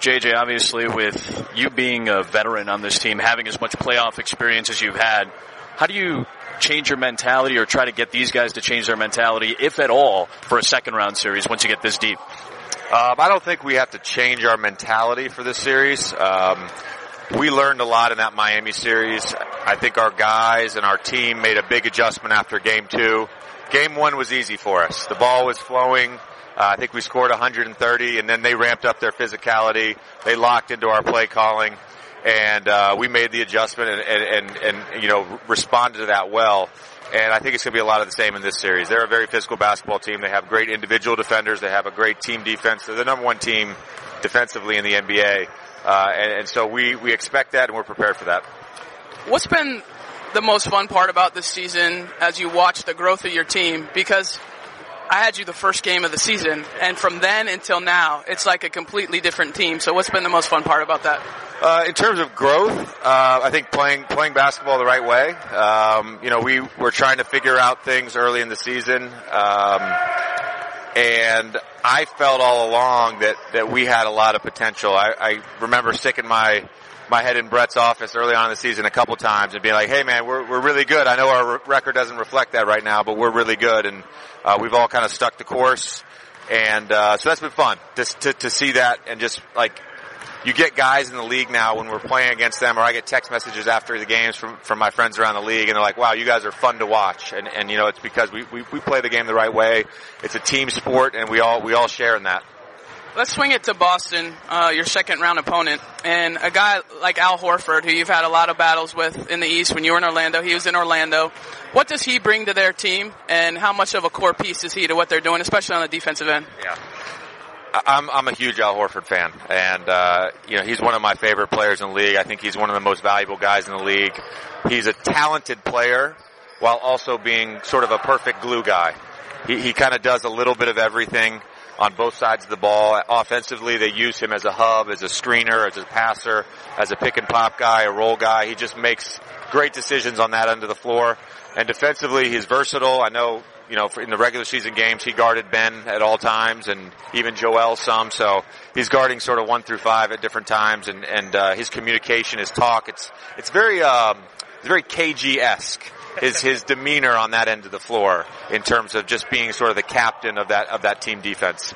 JJ, obviously, with you being a veteran on this team, having as much playoff experience as you've had, how do you change your mentality or try to get these guys to change their mentality, if at all, for a second round series once you get this deep? Um, I don't think we have to change our mentality for this series. Um, we learned a lot in that Miami series. I think our guys and our team made a big adjustment after game two. Game one was easy for us. The ball was flowing. Uh, I think we scored 130 and then they ramped up their physicality. They locked into our play calling and, uh, we made the adjustment and, and, and, and, you know, responded to that well. And I think it's going to be a lot of the same in this series. They're a very physical basketball team. They have great individual defenders. They have a great team defense. They're the number one team defensively in the NBA. Uh, and, and so we, we expect that and we're prepared for that. What's been the most fun part about this season as you watch the growth of your team? Because I had you the first game of the season, and from then until now, it's like a completely different team. So, what's been the most fun part about that? Uh, in terms of growth, uh, I think playing playing basketball the right way. Um, you know, we were trying to figure out things early in the season, um, and I felt all along that that we had a lot of potential. I, I remember sticking my my head in Brett's office early on in the season a couple times and being like, "Hey, man, we're we're really good. I know our re- record doesn't reflect that right now, but we're really good." And uh, we've all kind of stuck the course, and uh, so that's been fun just to to see that and just like you get guys in the league now when we're playing against them, or I get text messages after the games from from my friends around the league, and they're like, "Wow, you guys are fun to watch." And and you know, it's because we we, we play the game the right way. It's a team sport, and we all we all share in that. Let's swing it to Boston, uh, your second round opponent, and a guy like Al Horford, who you've had a lot of battles with in the East when you were in Orlando. He was in Orlando. What does he bring to their team, and how much of a core piece is he to what they're doing, especially on the defensive end? Yeah. I'm I'm a huge Al Horford fan, and uh, you know he's one of my favorite players in the league. I think he's one of the most valuable guys in the league. He's a talented player while also being sort of a perfect glue guy. He he kind of does a little bit of everything on both sides of the ball. Offensively, they use him as a hub, as a screener, as a passer, as a pick and pop guy, a roll guy. He just makes great decisions on that end of the floor. And defensively, he's versatile. I know, you know, in the regular season games, he guarded Ben at all times and even Joel some. So he's guarding sort of one through five at different times and, and, uh, his communication, his talk, it's, it's very, um, it's very KG-esque his his demeanor on that end of the floor in terms of just being sort of the captain of that of that team defense.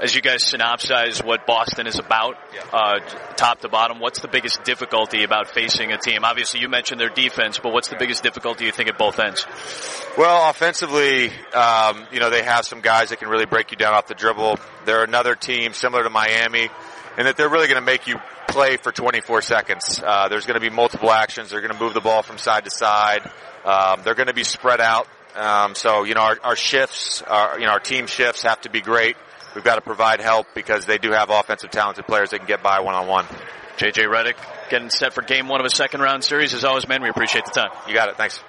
As you guys synopsize what Boston is about, uh, top to bottom, what's the biggest difficulty about facing a team? Obviously, you mentioned their defense, but what's the biggest difficulty you think at both ends? Well, offensively, um, you know they have some guys that can really break you down off the dribble. They're another team similar to Miami, and that they're really going to make you play for 24 seconds. Uh, there's going to be multiple actions. They're going to move the ball from side to side. Um, they're going to be spread out. Um, so you know our, our shifts, our, you know our team shifts have to be great. We've got to provide help because they do have offensive talented players that can get by one on one. JJ Redick getting set for game one of a second round series. As always, man, we appreciate the time. You got it. Thanks.